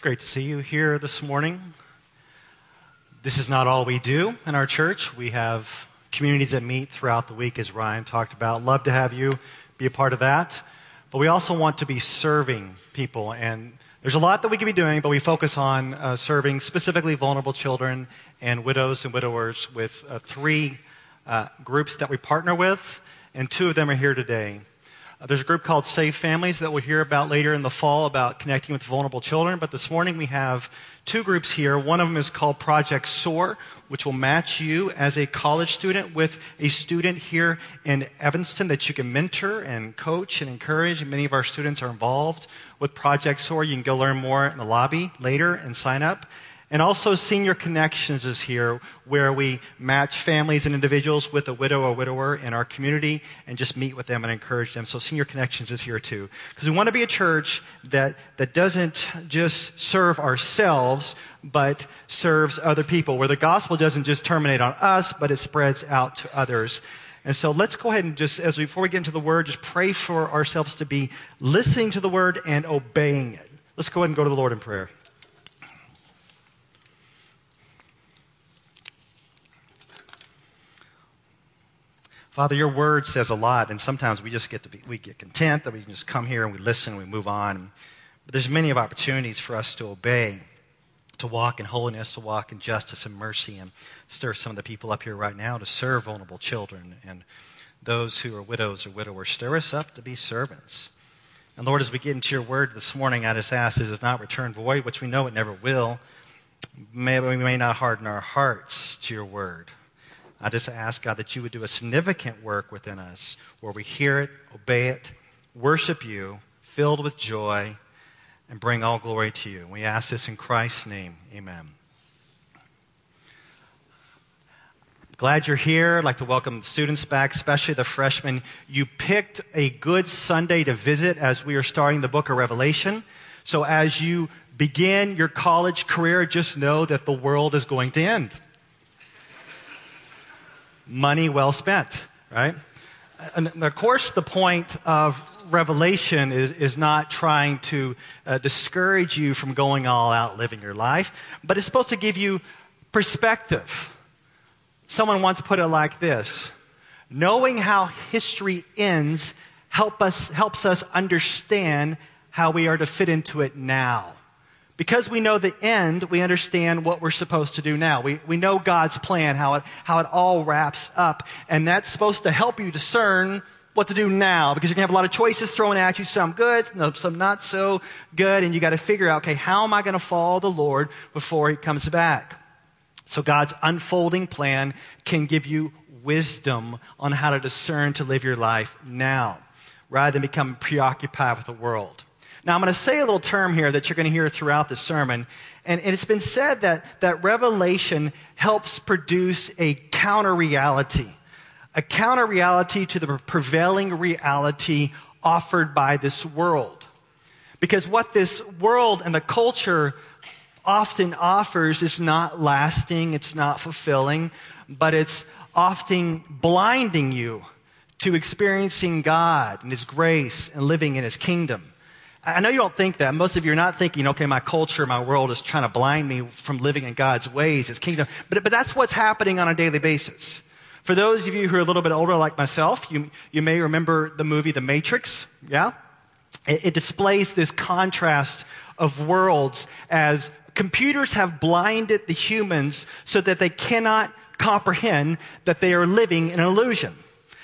great to see you here this morning. This is not all we do in our church. We have communities that meet throughout the week, as Ryan talked about. Love to have you be a part of that. But we also want to be serving people. And there's a lot that we can be doing, but we focus on uh, serving specifically vulnerable children and widows and widowers with uh, three uh, groups that we partner with, and two of them are here today. Uh, there's a group called Save Families that we'll hear about later in the fall about connecting with vulnerable children. But this morning we have two groups here. One of them is called Project SOAR, which will match you as a college student with a student here in Evanston that you can mentor and coach and encourage. Many of our students are involved with Project SOAR. You can go learn more in the lobby later and sign up. And also, Senior Connections is here, where we match families and individuals with a widow or widower in our community and just meet with them and encourage them. So, Senior Connections is here too. Because we want to be a church that, that doesn't just serve ourselves, but serves other people, where the gospel doesn't just terminate on us, but it spreads out to others. And so let's go ahead and just, as we, before we get into the word, just pray for ourselves to be listening to the word and obeying it. Let's go ahead and go to the Lord in prayer. Father, your word says a lot, and sometimes we just get to be, we get content that we can just come here and we listen and we move on. But there's many of opportunities for us to obey, to walk in holiness, to walk in justice and mercy, and stir some of the people up here right now to serve vulnerable children and those who are widows or widowers. Stir us up to be servants. And Lord, as we get into your word this morning, I just ask it does not return void, which we know it never will. May, we may not harden our hearts to your word. I just ask, God, that you would do a significant work within us where we hear it, obey it, worship you, filled with joy, and bring all glory to you. We ask this in Christ's name. Amen. Glad you're here. I'd like to welcome the students back, especially the freshmen. You picked a good Sunday to visit as we are starting the book of Revelation. So as you begin your college career, just know that the world is going to end money well spent, right? And of course, the point of Revelation is, is not trying to uh, discourage you from going all out living your life, but it's supposed to give you perspective. Someone once put it like this Knowing how history ends help us, helps us understand how we are to fit into it now. Because we know the end, we understand what we're supposed to do now. We, we know God's plan, how it, how it all wraps up. And that's supposed to help you discern what to do now because you're going to have a lot of choices thrown at you, some good, some not so good. And you got to figure out, okay, how am I going to follow the Lord before he comes back? So God's unfolding plan can give you wisdom on how to discern to live your life now rather than become preoccupied with the world. Now, I'm going to say a little term here that you're going to hear throughout the sermon. And, it's been said that, that revelation helps produce a counter reality, a counter reality to the prevailing reality offered by this world. Because what this world and the culture often offers is not lasting, it's not fulfilling, but it's often blinding you to experiencing God and His grace and living in His kingdom. I know you don't think that. Most of you are not thinking, okay, my culture, my world is trying to blind me from living in God's ways, His kingdom. But, but that's what's happening on a daily basis. For those of you who are a little bit older, like myself, you, you may remember the movie The Matrix. Yeah? It, it displays this contrast of worlds as computers have blinded the humans so that they cannot comprehend that they are living in an illusion.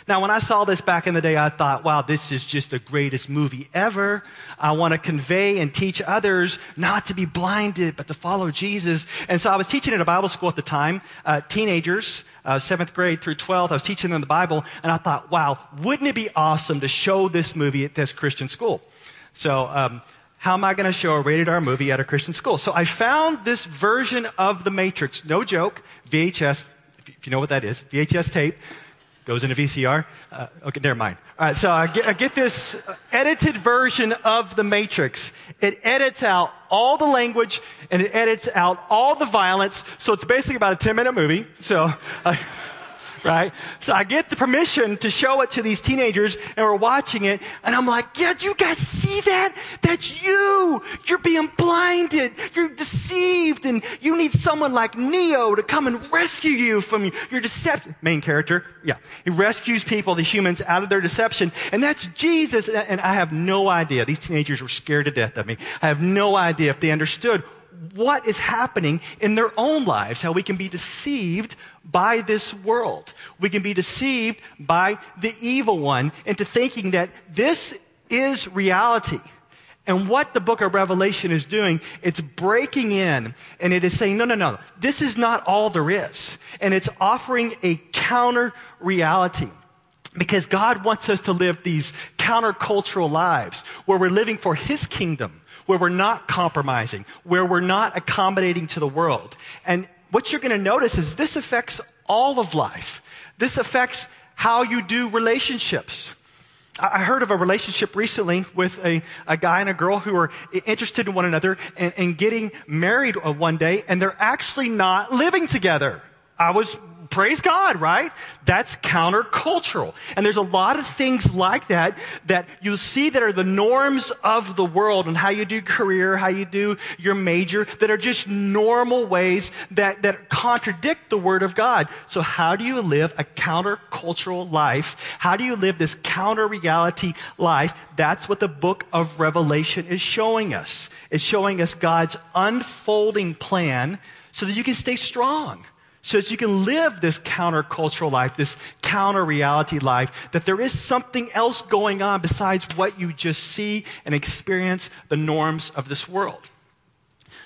Now, when I saw this back in the day, I thought, wow, this is just the greatest movie ever. I want to convey and teach others not to be blinded, but to follow Jesus. And so I was teaching at a Bible school at the time, uh, teenagers, uh, seventh grade through 12th. I was teaching them the Bible, and I thought, wow, wouldn't it be awesome to show this movie at this Christian school? So, um, how am I going to show a rated R movie at a Christian school? So I found this version of The Matrix, no joke, VHS, if you know what that is, VHS tape goes into VCR. Uh, okay, never mind. All right, so I get, I get, this edited version of The Matrix. It edits out all the language and it edits out all the violence. So it's basically about a 10 minute movie. So, uh, right? So I get the permission to show it to these teenagers and we're watching it and I'm like, yeah, you guys see that? That's you. You're being blinded. You're deceived and you need someone like Neo to come and rescue you from your deception. Main character. Yeah. He rescues people, the humans, out of their deception. And that's Jesus. And I have no idea. These teenagers were scared to death of me. I have no idea if they understood what is happening in their own lives, how we can be deceived by this world. We can be deceived by the evil one into thinking that this is reality. And what the book of Revelation is doing, it's breaking in and it is saying, no, no, no, this is not all there is. And it's offering a counter reality. Because God wants us to live these countercultural lives where we're living for His kingdom where we're not compromising, where we're not accommodating to the world. And what you're going to notice is this affects all of life. This affects how you do relationships. I heard of a relationship recently with a, a guy and a girl who are interested in one another and, and getting married uh, one day, and they're actually not living together. I was praise God, right? That's countercultural. And there's a lot of things like that that you'll see that are the norms of the world and how you do career, how you do your major, that are just normal ways that, that contradict the Word of God. So how do you live a countercultural life? How do you live this counter reality life? That's what the book of Revelation is showing us. It's showing us God's unfolding plan so that you can stay strong so that you can live this countercultural life, this counter reality life, that there is something else going on besides what you just see and experience the norms of this world.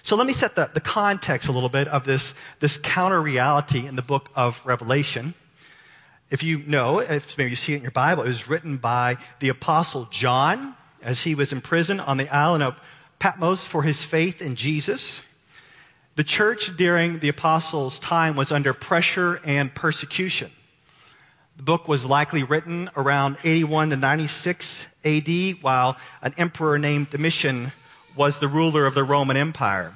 So let me set the, the context a little bit of this, this counter reality in the book of Revelation. If you know, if maybe you see it in your Bible, it was written by the apostle John as he was in prison on the island of Patmos for his faith in Jesus. The church during the apostles' time was under pressure and persecution. The book was likely written around 81 to 96 AD while an emperor named Domitian was the ruler of the Roman Empire.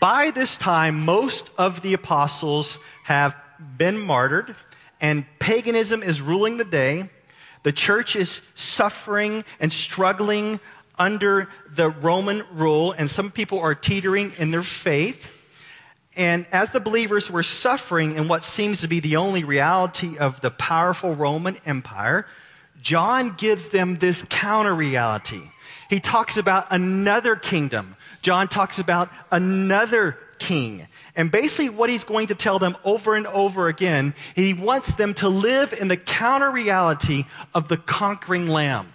By this time, most of the apostles have been martyred, and paganism is ruling the day. The church is suffering and struggling under the Roman rule, and some people are teetering in their faith. And as the believers were suffering in what seems to be the only reality of the powerful Roman Empire, John gives them this counter reality. He talks about another kingdom. John talks about another king. And basically, what he's going to tell them over and over again, he wants them to live in the counter reality of the conquering lamb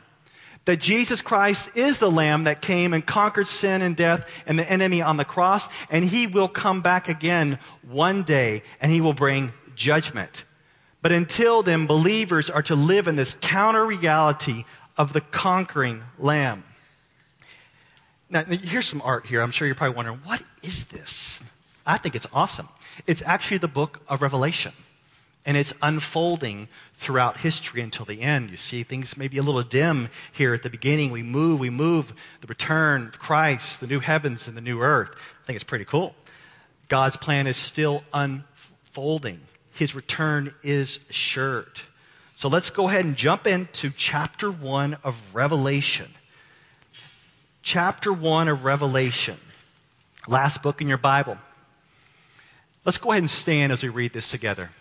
that Jesus Christ is the Lamb that came and conquered sin and death and the enemy on the cross, and he will come back again one day and he will bring judgment. But until then, believers are to live in this counter reality of the conquering Lamb. Now, here's some art here. I'm sure you're probably wondering, what is this? I think it's awesome. It's actually the book of Revelation. And it's unfolding throughout history until the end. You see, things may be a little dim here at the beginning. We move, we move, the return of Christ, the new heavens and the new earth. I think it's pretty cool. God's plan is still unfolding, His return is assured. So let's go ahead and jump into chapter 1 of Revelation. Chapter 1 of Revelation, last book in your Bible. Let's go ahead and stand as we read this together.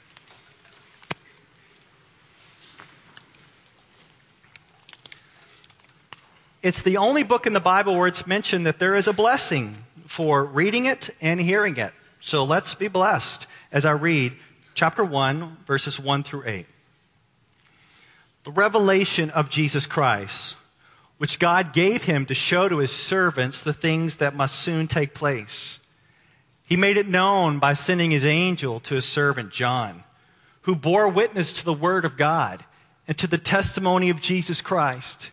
It's the only book in the Bible where it's mentioned that there is a blessing for reading it and hearing it. So let's be blessed as I read chapter 1, verses 1 through 8. The revelation of Jesus Christ, which God gave him to show to his servants the things that must soon take place. He made it known by sending his angel to his servant John, who bore witness to the word of God and to the testimony of Jesus Christ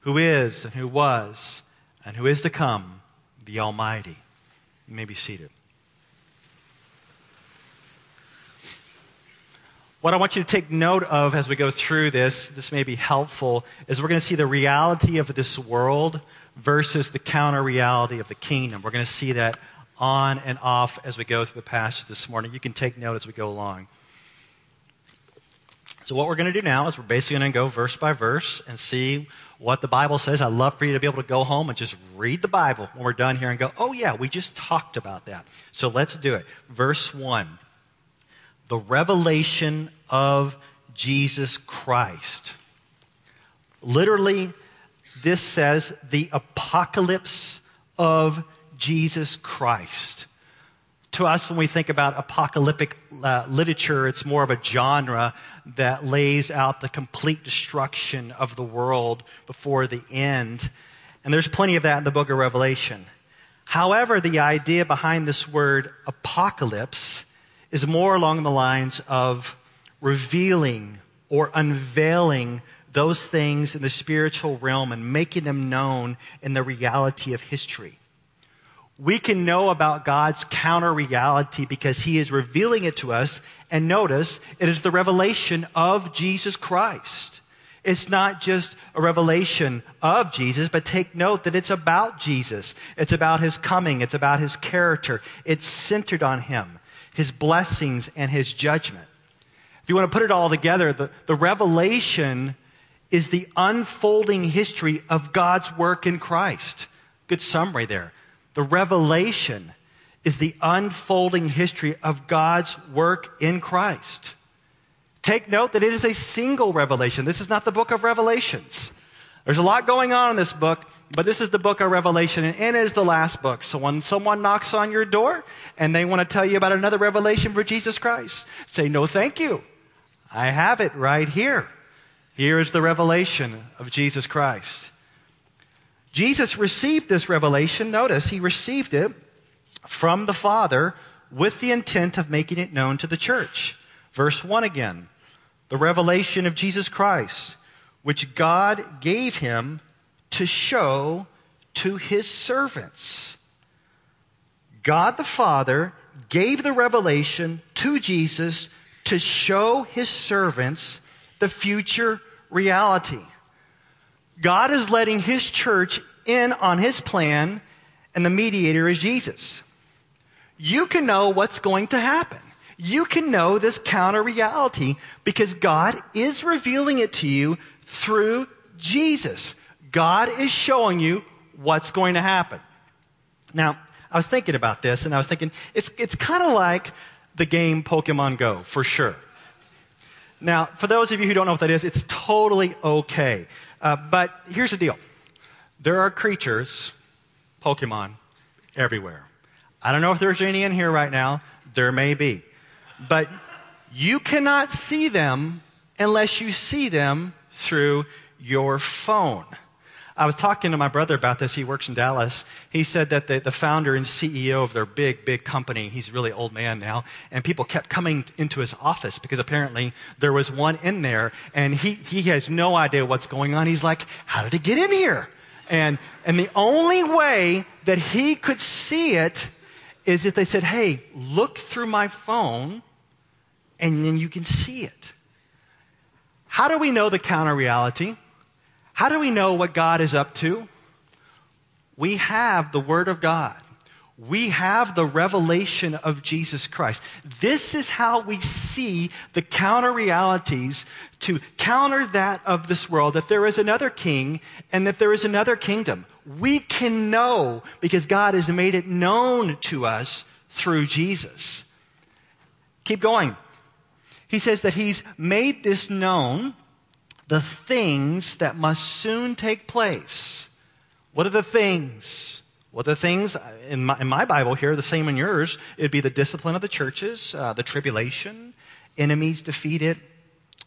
who is and who was and who is to come, the Almighty. You may be seated. What I want you to take note of as we go through this, this may be helpful, is we're going to see the reality of this world versus the counter reality of the kingdom. We're going to see that on and off as we go through the passage this morning. You can take note as we go along. So, what we're going to do now is we're basically going to go verse by verse and see what the Bible says. I'd love for you to be able to go home and just read the Bible when we're done here and go, oh, yeah, we just talked about that. So, let's do it. Verse 1 the revelation of Jesus Christ. Literally, this says the apocalypse of Jesus Christ. To us, when we think about apocalyptic uh, literature, it's more of a genre that lays out the complete destruction of the world before the end. And there's plenty of that in the book of Revelation. However, the idea behind this word apocalypse is more along the lines of revealing or unveiling those things in the spiritual realm and making them known in the reality of history. We can know about God's counter reality because He is revealing it to us. And notice, it is the revelation of Jesus Christ. It's not just a revelation of Jesus, but take note that it's about Jesus. It's about His coming. It's about His character. It's centered on Him his blessings, and his judgment. If you want to put it all together, the, the revelation is the unfolding history of God's work in Christ. Good summary there. The revelation is the unfolding history of God's work in Christ. Take note that it is a single revelation. This is not the book of Revelations. There's a lot going on in this book, but this is the book of Revelation, and it is the last book. So when someone knocks on your door and they want to tell you about another revelation for Jesus Christ, say, No, thank you. I have it right here. Here is the revelation of Jesus Christ. Jesus received this revelation. Notice, he received it from the Father with the intent of making it known to the church. Verse 1 again the revelation of Jesus Christ which God gave him to show to his servants. God the Father gave the revelation to Jesus to show his servants the future reality. God is letting his church in on his plan, and the mediator is Jesus. You can know what's going to happen. You can know this counter reality because God is revealing it to you through Jesus. God is showing you what's going to happen. Now, I was thinking about this and I was thinking it's, it's kind of like the game Pokemon Go, for sure. Now, for those of you who don't know what that is, it's totally okay. Uh, but here's the deal there are creatures, Pokemon, everywhere. I don't know if there's any in here right now. There may be. But you cannot see them unless you see them through your phone. I was talking to my brother about this. He works in Dallas. He said that the, the founder and CEO of their big, big company, he's really old man now, and people kept coming into his office because apparently there was one in there and he, he has no idea what's going on. He's like, how did it get in here? And, and the only way that he could see it is if they said, hey, look through my phone and then you can see it. How do we know the counter reality? How do we know what God is up to? We have the Word of God. we have the revelation of Jesus Christ. This is how we see the counter realities to counter that of this world that there is another king and that there is another kingdom. We can know because God has made it known to us through Jesus. Keep going. He says that he's made this known, the things that must soon take place. What are the things? Well, the things in my, in my, Bible here, the same in yours, it'd be the discipline of the churches, uh, the tribulation, enemies defeated,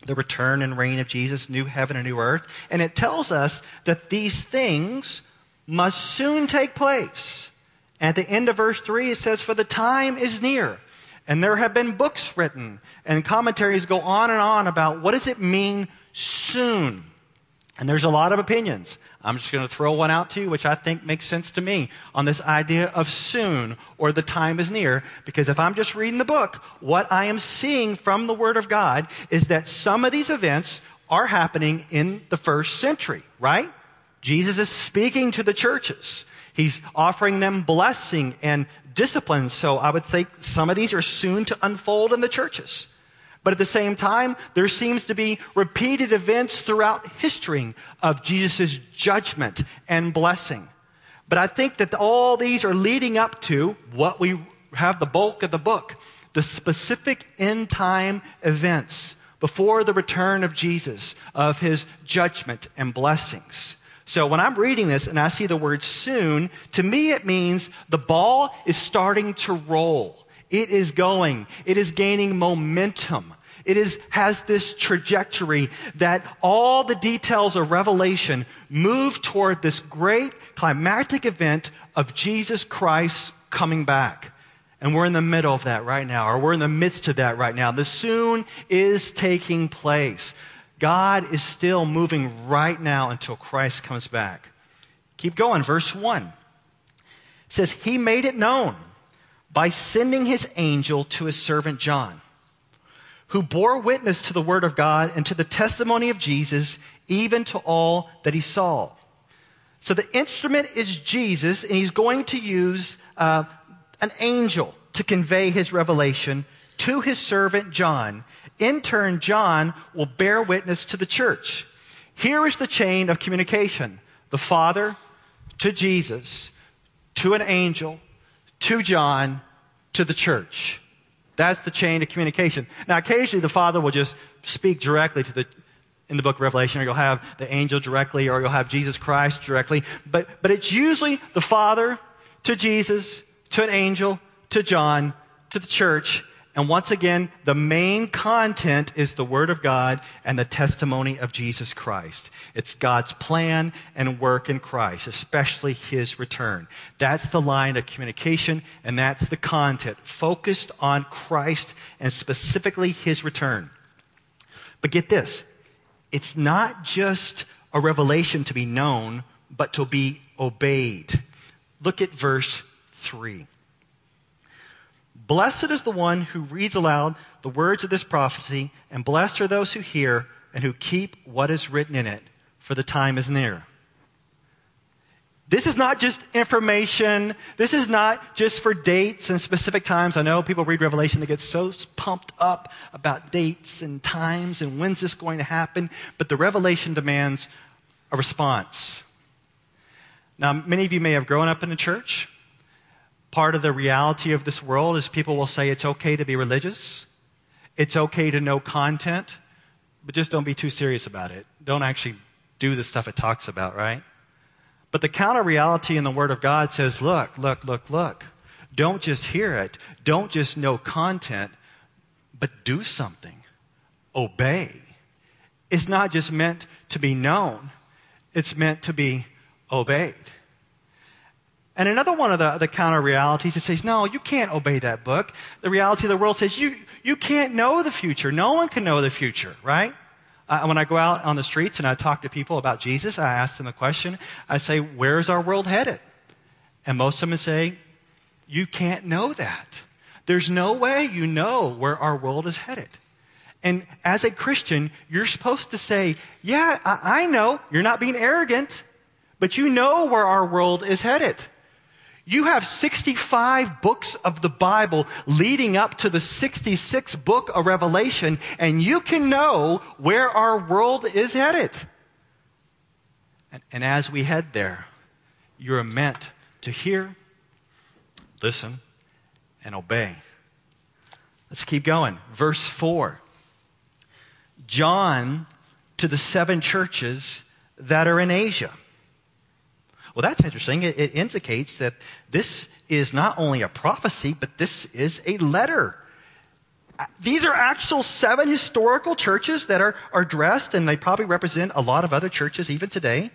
the return and reign of Jesus, new heaven and new earth. And it tells us that these things must soon take place. At the end of verse 3, it says, For the time is near. And there have been books written, and commentaries go on and on about what does it mean soon. And there's a lot of opinions. I'm just going to throw one out to you, which I think makes sense to me on this idea of soon or the time is near. Because if I'm just reading the book, what I am seeing from the Word of God is that some of these events are happening in the first century, right? Jesus is speaking to the churches. He's offering them blessing and discipline. So I would think some of these are soon to unfold in the churches. But at the same time, there seems to be repeated events throughout history of Jesus' judgment and blessing. But I think that all these are leading up to what we have the bulk of the book the specific end time events before the return of Jesus, of his judgment and blessings. So when I'm reading this and I see the word soon, to me it means the ball is starting to roll. It is going. It is gaining momentum. It is, has this trajectory that all the details of Revelation move toward this great climactic event of Jesus Christ coming back. And we're in the middle of that right now, or we're in the midst of that right now. The soon is taking place. God is still moving right now until Christ comes back. Keep going, verse 1. It says, He made it known by sending his angel to his servant John, who bore witness to the word of God and to the testimony of Jesus, even to all that he saw. So the instrument is Jesus, and he's going to use uh, an angel to convey his revelation to his servant John. In turn, John will bear witness to the church. Here is the chain of communication the Father to Jesus, to an angel, to John to the church. That's the chain of communication. Now, occasionally the Father will just speak directly to the, in the book of Revelation, or you'll have the angel directly, or you'll have Jesus Christ directly. But, but it's usually the Father to Jesus, to an angel, to John, to the church, and once again, the main content is the Word of God and the testimony of Jesus Christ. It's God's plan and work in Christ, especially His return. That's the line of communication and that's the content focused on Christ and specifically His return. But get this. It's not just a revelation to be known, but to be obeyed. Look at verse 3. Blessed is the one who reads aloud the words of this prophecy, and blessed are those who hear and who keep what is written in it, for the time is near. This is not just information. This is not just for dates and specific times. I know people read Revelation, they get so pumped up about dates and times and when's this going to happen. But the Revelation demands a response. Now, many of you may have grown up in a church part of the reality of this world is people will say it's okay to be religious, it's okay to know content, but just don't be too serious about it. Don't actually do the stuff it talks about, right? But the counter reality in the Word of God says, look, look, look, look. Don't just hear it. Don't just know content, but do something. Obey. It's not just meant to be known, it's meant to be obeyed. And another one of the, the counter realities, it says, no, you can't obey that book. The reality of the world says, you, you can't know the future. No one can know the future, right? Uh, when I go out on the streets and I talk to people about Jesus, I ask them a question. I say, where's our world headed? And most of them say, you can't know that. There's no way you know where our world is headed. And as a Christian, you're supposed to say, yeah, I, I know. You're not being arrogant, but you know where our world is headed. You have 65 books of the Bible leading up to the 66th book of Revelation, and you can know where our world is headed. And, and as we head there, you're meant to hear, listen, and obey. Let's keep going. Verse 4. John to the seven churches that are in Asia. Well, that's interesting. It, it, indicates that this is not only a prophecy, but this is a letter. Uh, these are actual seven historical churches that are, are dressed, and they probably represent a lot of other churches even today.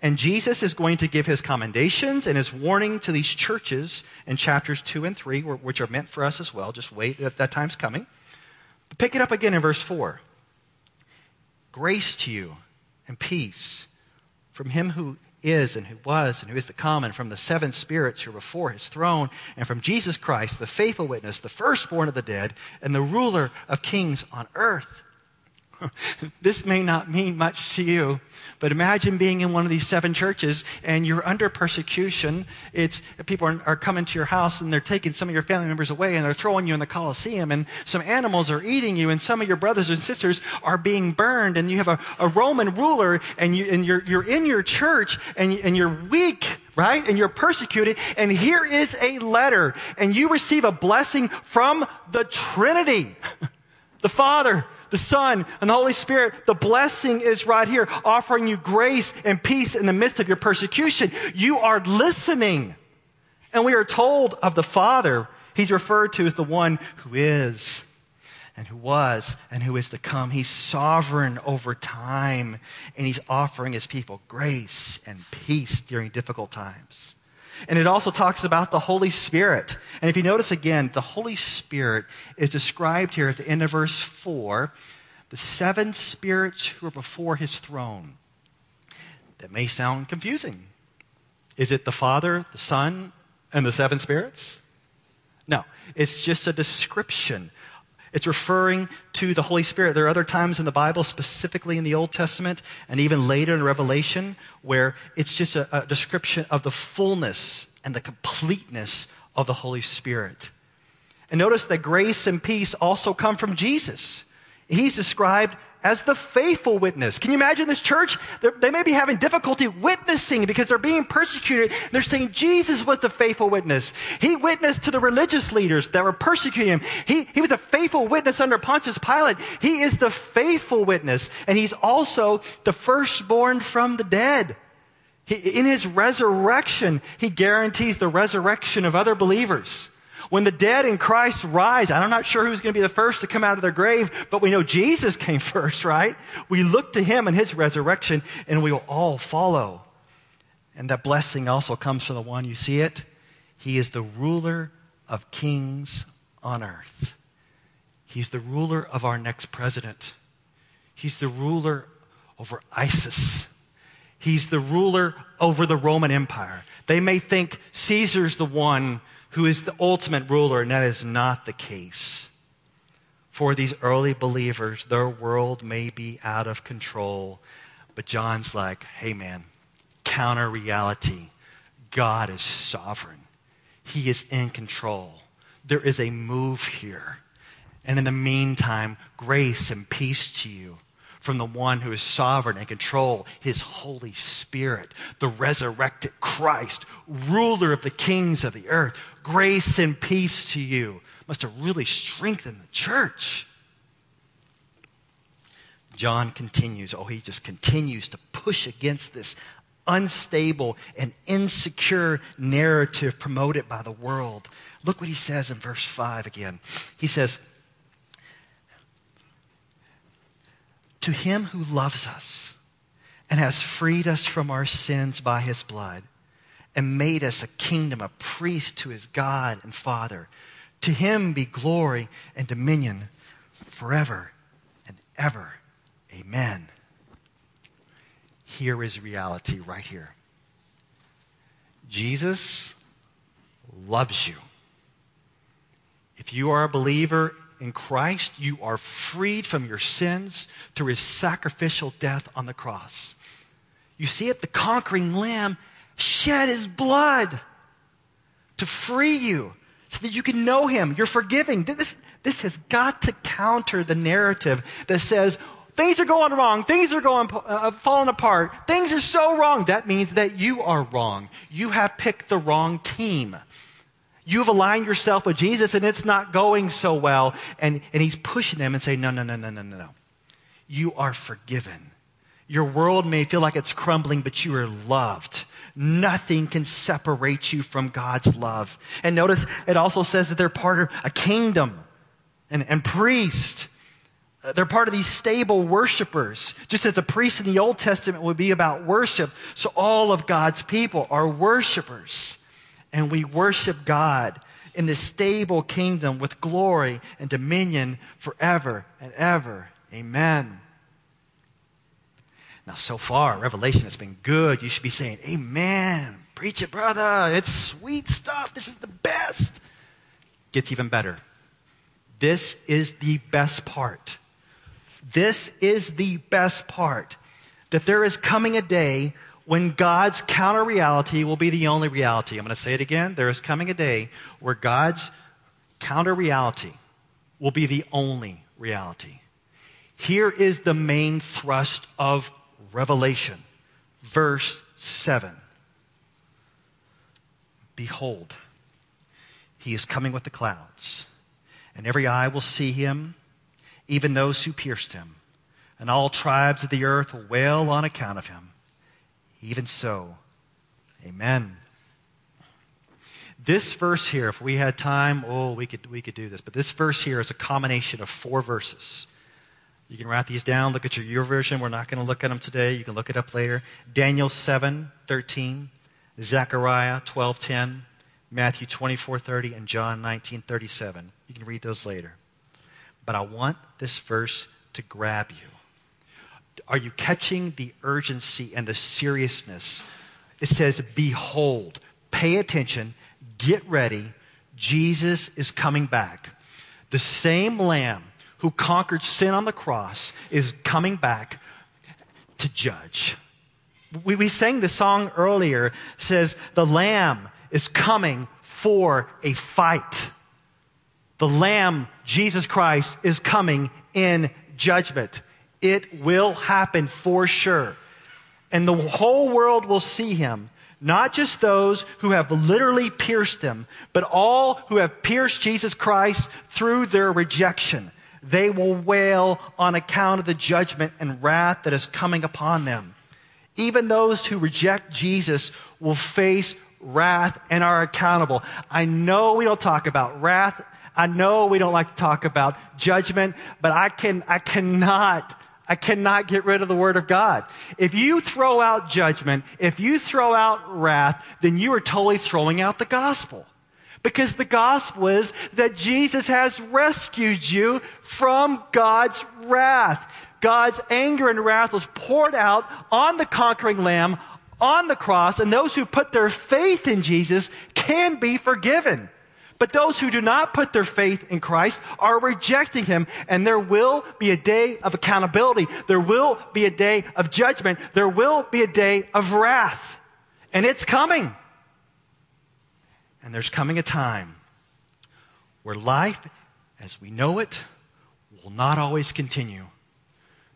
And Jesus is going to give his commendations and his warning to these churches in chapters 2 and 3, which are meant for us as well. Just wait, that, that time's coming. But pick it up again in verse 4. Grace to you and peace from him who is and who was and who is to come, and from the seven spirits who are before his throne, and from Jesus Christ, the faithful witness, the firstborn of the dead, and the ruler of kings on earth. this may not mean much to you, but imagine being in one of these seven churches and you're under persecution. It's people are, are, coming to your house and they're taking some of your family members away and they're throwing you in the Colosseum and some animals are eating you and some of your brothers and sisters are being burned and you have a, a Roman ruler and, you, and you're, you're in your church and, and you're weak right? And you're persecuted. And here is a letter, and you receive a blessing from the Trinity the Father, the Son, and the Holy Spirit, the blessing is right here, offering you grace and peace in the midst of your persecution. You are listening. And we are told of the Father, he's referred to as the one who is and who was and who is to come. He's sovereign over time, and he's offering his people grace and peace during difficult times. And it also talks about the Holy Spirit. And if you notice again, the Holy Spirit is described here at the end of verse 4 the seven spirits who are before his throne. That may sound confusing. Is it the Father, the Son, and the seven spirits? No, it's just a description it's referring to the Holy Spirit. There are other times in the Bible, specifically in the Old Testament and even later in Revelation, where it's just a, a description of the fullness and the completeness of the Holy Spirit. And notice that grace and peace also come from Jesus. He's described as the faithful witness. Can you imagine this church? They're, they may be having difficulty witnessing because they're being persecuted. They're saying Jesus was the faithful witness. He witnessed to the religious leaders that were persecuting him. He, he was a faithful witness under Pontius Pilate. He is the faithful witness, and he's also the firstborn from the dead. He, in his resurrection, he guarantees the resurrection of other believers. When the dead in Christ rise, I'm not sure who's going to be the first to come out of their grave, but we know Jesus came first, right? We look to him and his resurrection, and we will all follow. And that blessing also comes from the one, you see it? He is the ruler of kings on earth. He's the ruler of our next president. He's the ruler over ISIS. He's the ruler over the Roman Empire. They may think Caesar's the one who is the ultimate ruler, and that is not the case. For these early believers, their world may be out of control, but John's like, hey man, counter reality. God is sovereign, He is in control. There is a move here. And in the meantime, grace and peace to you from the one who is sovereign and control, his Holy Spirit, the resurrected Christ, ruler of the kings of the earth. Grace and peace to you. Must have really strengthened the church. John continues, oh, he just continues to push against this unstable and insecure narrative promoted by the world. Look what he says in verse 5 again. He says, To him who loves us and has freed us from our sins by his blood and made us a kingdom, a priest to his God and Father. To him be glory and dominion forever and ever. Amen. Here is reality right here. Jesus loves you. If you are a believer in Christ, you are freed from your sins through his sacrificial death on the cross. You see it? The conquering lamb shed his blood. to free you so that you can know Him. You're forgiving. This, this has got to counter the narrative that says, things are going wrong, things are going, uh, falling apart, things are so wrong. That means that you are wrong. You have picked the wrong team. You've aligned yourself with Jesus and it's not going so well. And, and he's pushing them and saying, no, no, no, no, no, no, no. You are forgiven. Your world may feel like it's crumbling, but you are loved. Nothing can separate you from God's love. And notice it also says that they're part of a kingdom and, and priest. Uh, they're part of these stable worshipers. Just as a priest in the Old Testament would be about worship, so all of God's people are worshipers and we worship God in this stable kingdom with glory and dominion forever and ever. Amen. Now, so far, Revelation has been good. You should be saying, Amen. Preach it, brother. It's sweet stuff. This is the best. Gets even better. This is the best part. This is the best part. That there is coming a day when God's counter reality will be the only reality. I'm going to say it again. There is coming a day where God's counter reality will be the only reality. Here is the main thrust of Revelation, verse 7. Behold, he is coming with the clouds, and every eye will see him, even those who pierced him, and all tribes of the earth will wail on account of him. Even so, amen. This verse here, if we had time, oh, we could, we could do this. But this verse here is a combination of four verses. You can write these down, look at your your version. We're not going to look at them today. You can look it up later. Daniel 7, 13, Zechariah 12, 10, Matthew 24, 30, and John 19, 37. You can read those later. But I want this verse to grab you. Are you catching the urgency and the seriousness? It says, Behold, pay attention, get ready. Jesus is coming back. The same lamb who conquered sin on the cross is coming back to judge. We, we sang the song earlier, says, The lamb is coming for a fight. The lamb, Jesus Christ, is coming in judgment. It will happen for sure. And the whole world will see him. Not just those who have literally pierced him, but all who have pierced Jesus Christ through their rejection. They will wail on account of the judgment and wrath that is coming upon them. Even those who reject Jesus will face wrath and are accountable. I know we don't talk about wrath. I know we don't like to talk about judgment, but I can, I cannot I cannot get rid of the Word of God. If you throw out judgment, if you throw out wrath, then you are totally throwing out the gospel. Because the gospel is that Jesus has rescued you from God's wrath. God's anger and wrath was poured out on the conquering lamb on the cross, and those who put their faith in Jesus can be forgiven. But those who do not put their faith in Christ are rejecting him, and there will be a day of accountability. There will be a day of judgment. There will be a day of wrath. And it's coming. And there's coming a time where life, as we know it, will not always continue.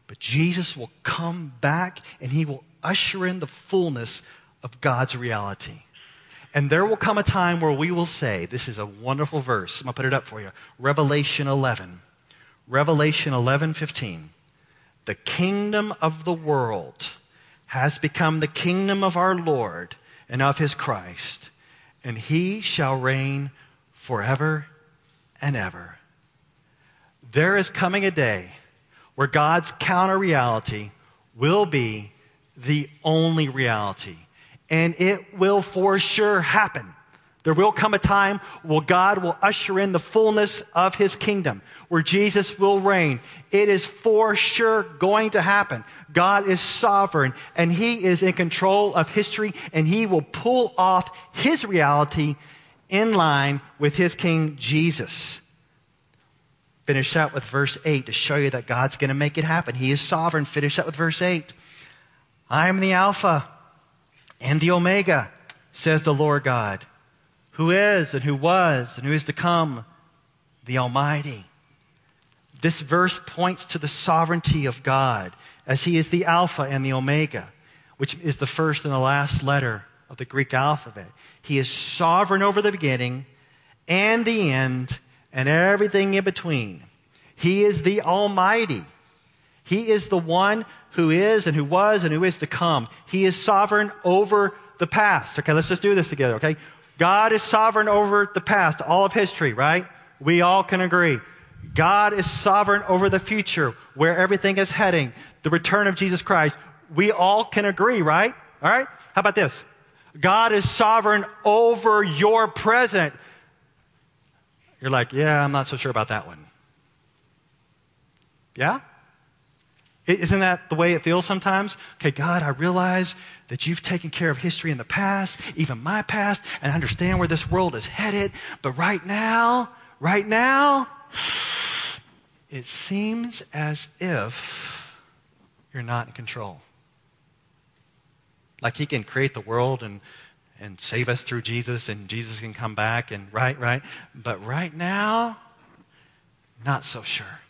But Jesus will come back and he will usher in the fullness of God's reality. And there will come a time where we will say, this is a wonderful verse. I'm going to put it up for you. Revelation 11. Revelation 11, 15. The kingdom of the world has become the kingdom of our Lord and of his Christ, and he shall reign forever and ever. There is coming a day where God's counter reality will be the only reality and it will for sure happen. There will come a time where God will usher in the fullness of his kingdom, where Jesus will reign. It is for sure going to happen. God is sovereign and he is in control of history and he will pull off his reality in line with his king Jesus. Finish out with verse 8 to show you that God's going to make it happen. He is sovereign. Finish out with verse 8. I am the Alpha and the Omega, says the Lord God, who is and who was and who is to come, the Almighty. This verse points to the sovereignty of God as He is the Alpha and the Omega, which is the first and the last letter of the Greek alphabet. He is sovereign over the beginning and the end and everything in between. He is the Almighty. He is the one who is and who was and who is to come. He is sovereign over the past. Okay, let's just do this together, okay? God is sovereign over the past, all of history, right? We all can agree. God is sovereign over the future, where everything is heading, the return of Jesus Christ. We all can agree, right? All right? How about this? God is sovereign over your present. You're like, yeah, I'm not so sure about that one. Yeah? Isn't that the way it feels sometimes? Okay, God, I realize that you've taken care of history in the past, even my past, and I understand where this world is headed. But right now, right now, it seems as if you're not in control. Like he can create the world and, and save us through Jesus, and Jesus can come back, and right, right. But right now, not so sure.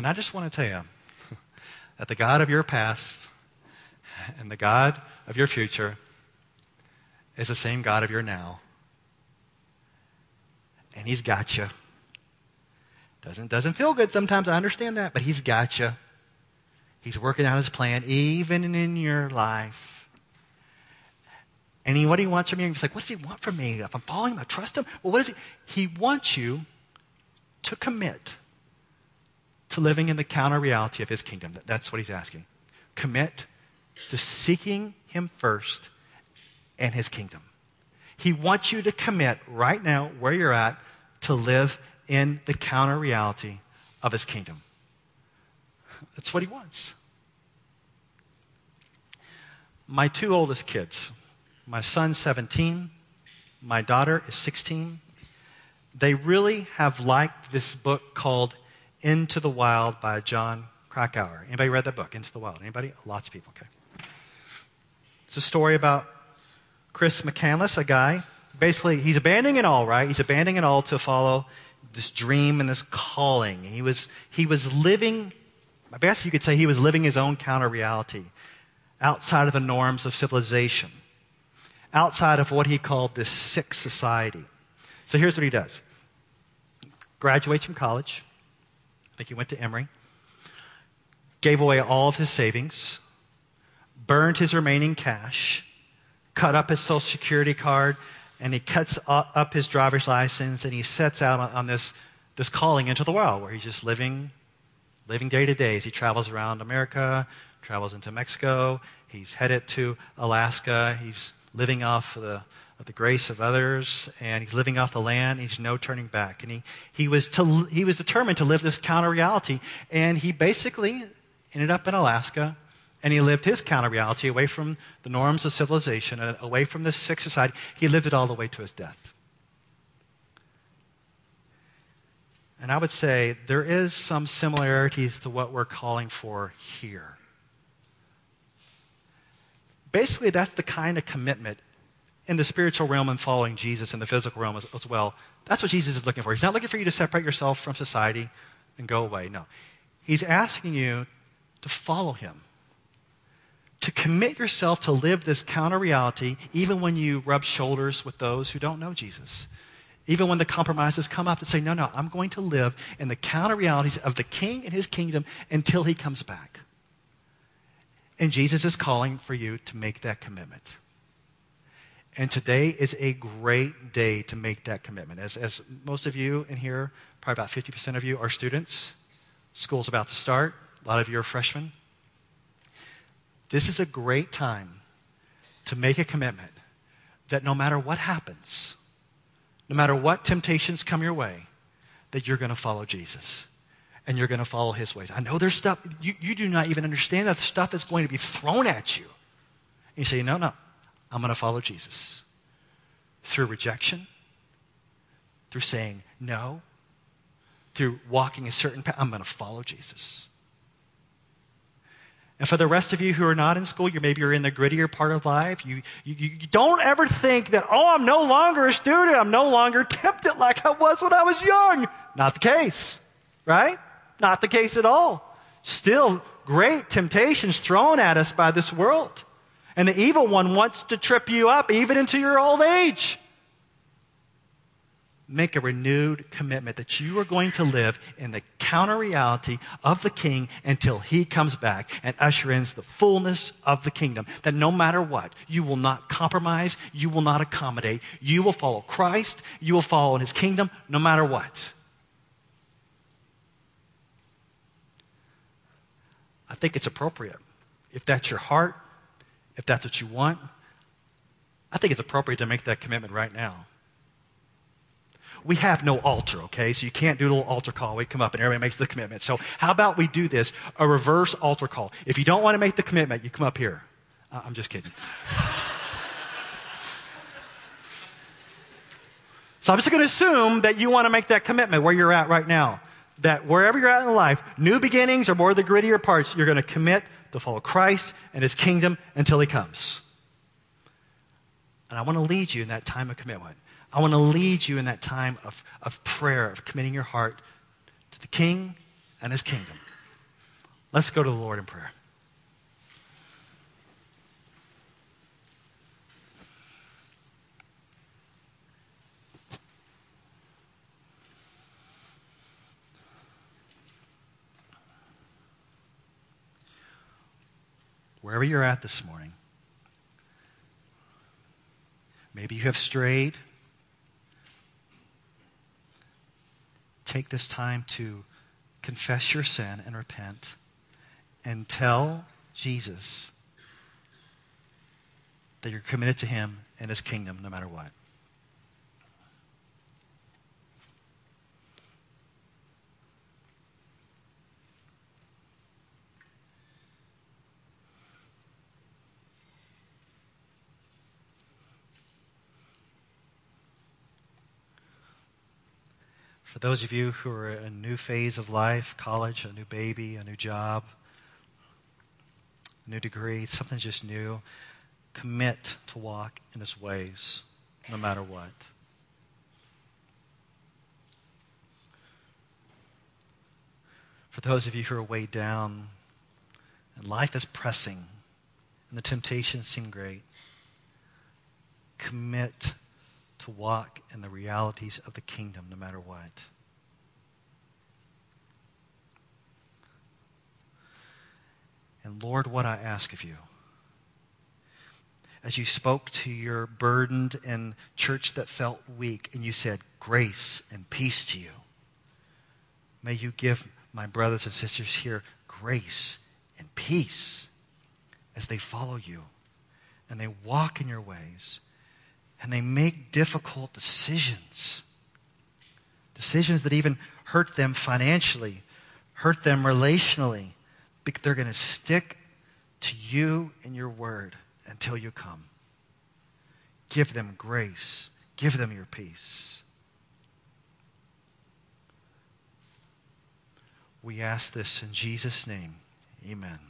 And I just want to tell you that the God of your past and the God of your future is the same God of your now. And He's got you. Doesn't, doesn't feel good sometimes, I understand that, but He's got you. He's working out His plan even in your life. And he, what he wants from you, he's like, what does he want from me? If I'm following him, I trust him. Well, what is he? He wants you to commit to living in the counter reality of his kingdom. That's what he's asking. Commit to seeking him first and his kingdom. He wants you to commit right now, where you're at, to live in the counter reality of his kingdom. That's what he wants. My two oldest kids, my son's 17, my daughter is 16, they really have liked this book called into the Wild by Jon Krakauer. Anybody read that book, Into the Wild? Anybody? Lots of people, okay. It's a story about Chris McCandless, a guy. Basically, he's abandoning it all, right? He's abandoning it all to follow this dream and this calling. He was, he was living, I guess you could say he was living his own counter reality outside of the norms of civilization, outside of what he called this sick society. So here's what he does graduates from college, think he went to Emory, gave away all of his savings, burned his remaining cash, cut up his Social Security card, and he cuts up his driver's license and he sets out on, this, this calling into the world where he's just living, living day to day as he travels around America, travels into Mexico, he's headed to Alaska, he's living off the of the grace of others, and he's living off the land. He's no turning back. And he, he, was to, he was determined to live this counter reality. And he basically ended up in Alaska, and he lived his counter reality away from the norms of civilization, and away from this sick society. He lived it all the way to his death. And I would say there is some similarities to what we're calling for here. Basically, that's the kind of commitment in the spiritual realm and following Jesus in the physical realm as, as, well. That's what Jesus is looking for. He's not looking for you to separate yourself from society and go away. No. He's asking you to follow him, to commit yourself to live this counter reality, even when you rub shoulders with those who don't know Jesus. Even when the compromises come up to say, no, no, I'm going to live in the counter realities of the king and his kingdom until he comes back. And Jesus is calling for you to make that commitment. And today is a great day to make that commitment. As, as most of you in here, probably about 50% of you, are students. School's about to start. A lot of you are freshmen. This is a great time to make a commitment that no matter what happens, no matter what temptations come your way, that you're going to follow Jesus and you're going to follow his ways. I know there's stuff, you, you do not even understand that stuff is going to be thrown at you. And you say, no, no, I'm going to follow Jesus. Through rejection, through saying no, through walking a certain path, I'm going to follow Jesus. And for the rest of you who are not in school, you maybe you're in the grittier part of life. You, you, you don't ever think that, oh, I'm no longer a student. I'm no longer tempted like I was when I was young. Not the case, right? Not the case at all. Still great temptations thrown at us by this world. And the evil one wants to trip you up even into your old age make a renewed commitment that you are going to live in the counter reality of the king until he comes back and usher in the fullness of the kingdom. That no matter what, you will not compromise, you will not accommodate, you will follow Christ, you will follow in his kingdom no matter what. I think it's appropriate. If that's your heart, if that's what you want, I think it's appropriate to make that commitment right now we have no altar, okay? So you can't do a little altar call. We come up and everybody makes the commitment. So how about we do this, a reverse altar call? If you don't want to make the commitment, you come up here. Uh, I'm just kidding. so I'm just going to assume that you want to make that commitment where you're at right now. That wherever you're at in life, new beginnings or more of the grittier parts, you're going to commit to follow Christ and his kingdom until he comes. And I want to lead you in that time of commitment. I want to lead you in that time of, of prayer, of committing your heart to the King and his kingdom. Let's go to the Lord in prayer. Wherever you're at this morning, maybe you have strayed. take this time to confess your sin and repent and tell Jesus that you're committed to him and his kingdom no matter what. For those of you who are in a new phase of life, college, a new baby, a new job, a new degree, something just new, commit to walk in his ways no matter what. For those of you who are weighed down and life is pressing and the temptations seem great, commit walk in the realities of the kingdom no matter what. And Lord, what I ask of you, as you spoke to your burdened and church that felt weak, and you said, Grace and peace to you, may you give my brothers and sisters here grace and peace as they follow you and they walk in your ways and they make difficult decisions. Decisions that even hurt them financially, hurt them relationally. They're going to stick to you and your word until you come. Give them grace, give them your peace. We ask this in Jesus' name. Amen.